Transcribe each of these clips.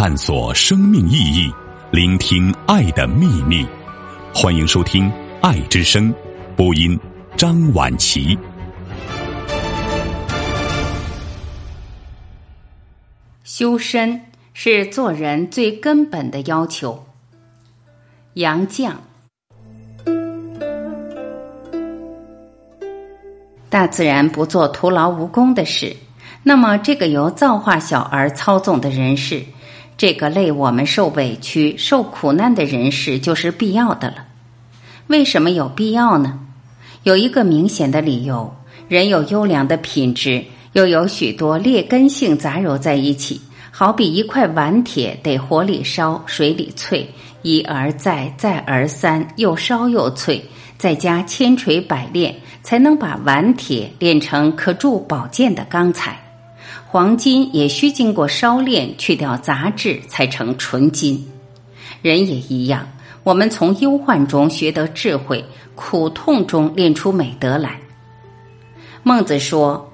探索生命意义，聆听爱的秘密。欢迎收听《爱之声》，播音张婉琪。修身是做人最根本的要求。杨绛。大自然不做徒劳无功的事，那么这个由造化小儿操纵的人世，这个累我们受委屈、受苦难的人士，就是必要的了。为什么有必要呢？有一个明显的理由：人有优良的品质，又有许多劣根性杂糅在一起，好比一块顽铁得火里烧、水里淬，一而再、再而三，又烧又淬，再加千锤百炼。才能把顽铁炼成可铸宝剑的钢材，黄金也需经过烧炼，去掉杂质，才成纯金。人也一样，我们从忧患中学得智慧，苦痛中练出美德来。孟子说：“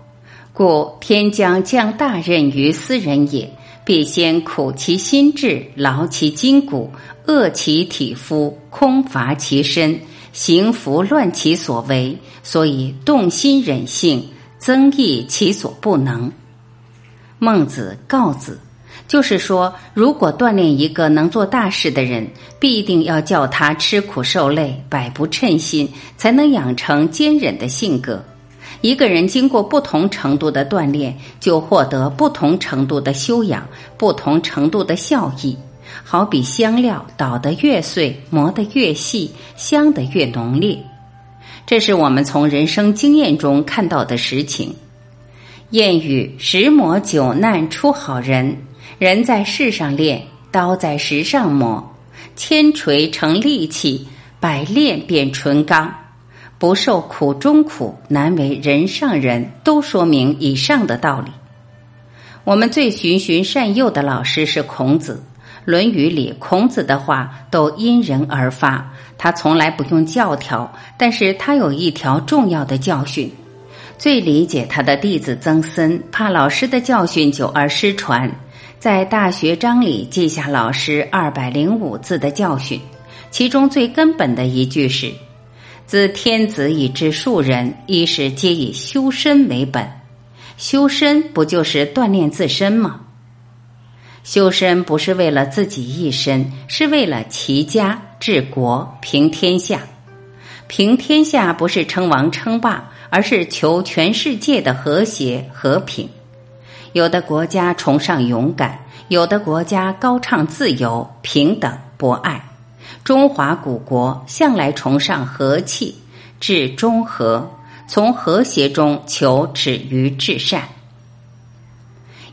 故天将降大任于斯人也，必先苦其心志，劳其筋骨，饿其体肤，空乏其身。”行拂乱其所为，所以动心忍性，增益其所不能。孟子告子，就是说，如果锻炼一个能做大事的人，必定要叫他吃苦受累，百不称心，才能养成坚忍的性格。一个人经过不同程度的锻炼，就获得不同程度的修养，不同程度的效益。好比香料捣得越碎，磨得越细，香得越浓烈。这是我们从人生经验中看到的实情。谚语：“十磨九难出好人。”人在世上练，刀在石上磨。千锤成利器，百炼变纯钢。不受苦中苦，难为人上人。都说明以上的道理。我们最循循善诱的老师是孔子。《论语》里孔子的话都因人而发，他从来不用教条，但是他有一条重要的教训。最理解他的弟子曾参，怕老师的教训久而失传，在《大学章》里记下老师二百零五字的教训，其中最根本的一句是：“自天子以至庶人，一是皆以修身为本。”修身不就是锻炼自身吗？修身不是为了自己一身，是为了齐家治国平天下。平天下不是称王称霸，而是求全世界的和谐和平。有的国家崇尚勇敢，有的国家高唱自由、平等、博爱。中华古国向来崇尚和气，至中和，从和谐中求止于至善，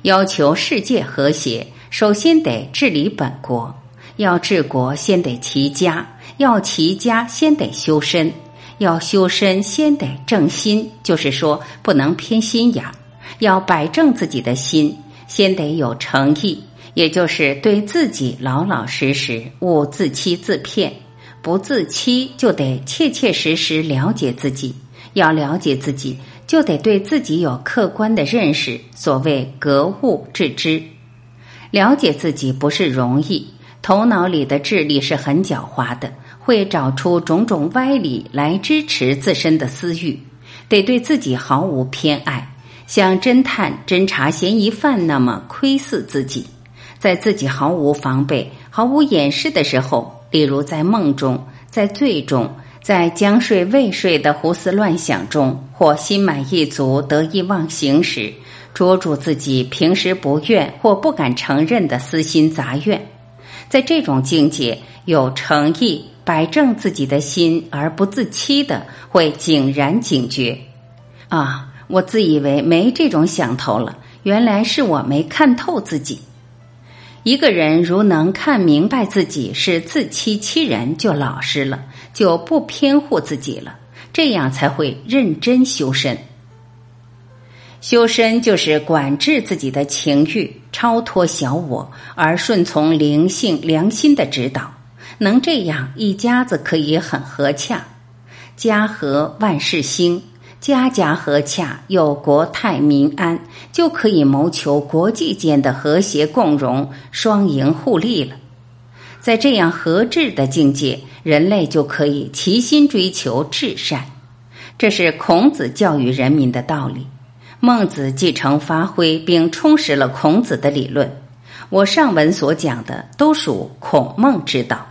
要求世界和谐。首先得治理本国，要治国先得齐家，要齐家先得修身，要修身先得正心，就是说不能偏心眼儿，要摆正自己的心，先得有诚意，也就是对自己老老实实，勿自欺自骗。不自欺，就得切切实实了解自己，要了解自己，就得对自己有客观的认识，所谓格物致知。了解自己不是容易，头脑里的智力是很狡猾的，会找出种种歪理来支持自身的私欲。得对自己毫无偏爱，像侦探侦查嫌疑犯那么窥视自己，在自己毫无防备、毫无掩饰的时候，例如在梦中、在醉中、在将睡未睡的胡思乱想中，或心满意足、得意忘形时。捉住自己平时不愿或不敢承认的私心杂愿，在这种境界有诚意摆正自己的心而不自欺的，会井然警觉。啊，我自以为没这种想头了，原来是我没看透自己。一个人如能看明白自己是自欺欺人，就老实了，就不偏护自己了，这样才会认真修身。修身就是管制自己的情欲，超脱小我，而顺从灵性、良心的指导。能这样，一家子可以很和洽。家和万事兴，家家和洽，有国泰民安，就可以谋求国际间的和谐共荣、双赢互利了。在这样和治的境界，人类就可以齐心追求至善。这是孔子教育人民的道理。孟子继承发挥并充实了孔子的理论。我上文所讲的都属孔孟之道。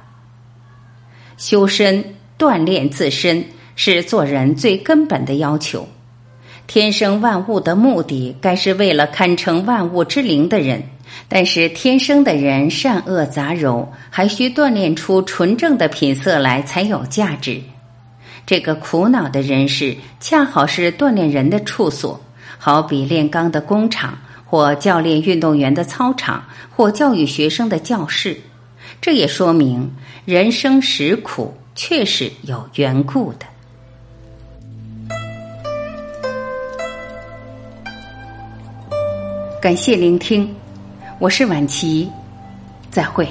修身锻炼自身。是做人最根本的要求。天生万物的目的，该是为了堪称万物之灵的人。但是天生的人善恶杂糅，还需锻炼出纯正的品色来才有价值。这个苦恼的人世，恰好是锻炼人的处所，好比炼钢的工厂，或教练运动员的操场，或教育学生的教室。这也说明人生实苦，确实有缘故的。感谢聆听，我是晚琪，再会。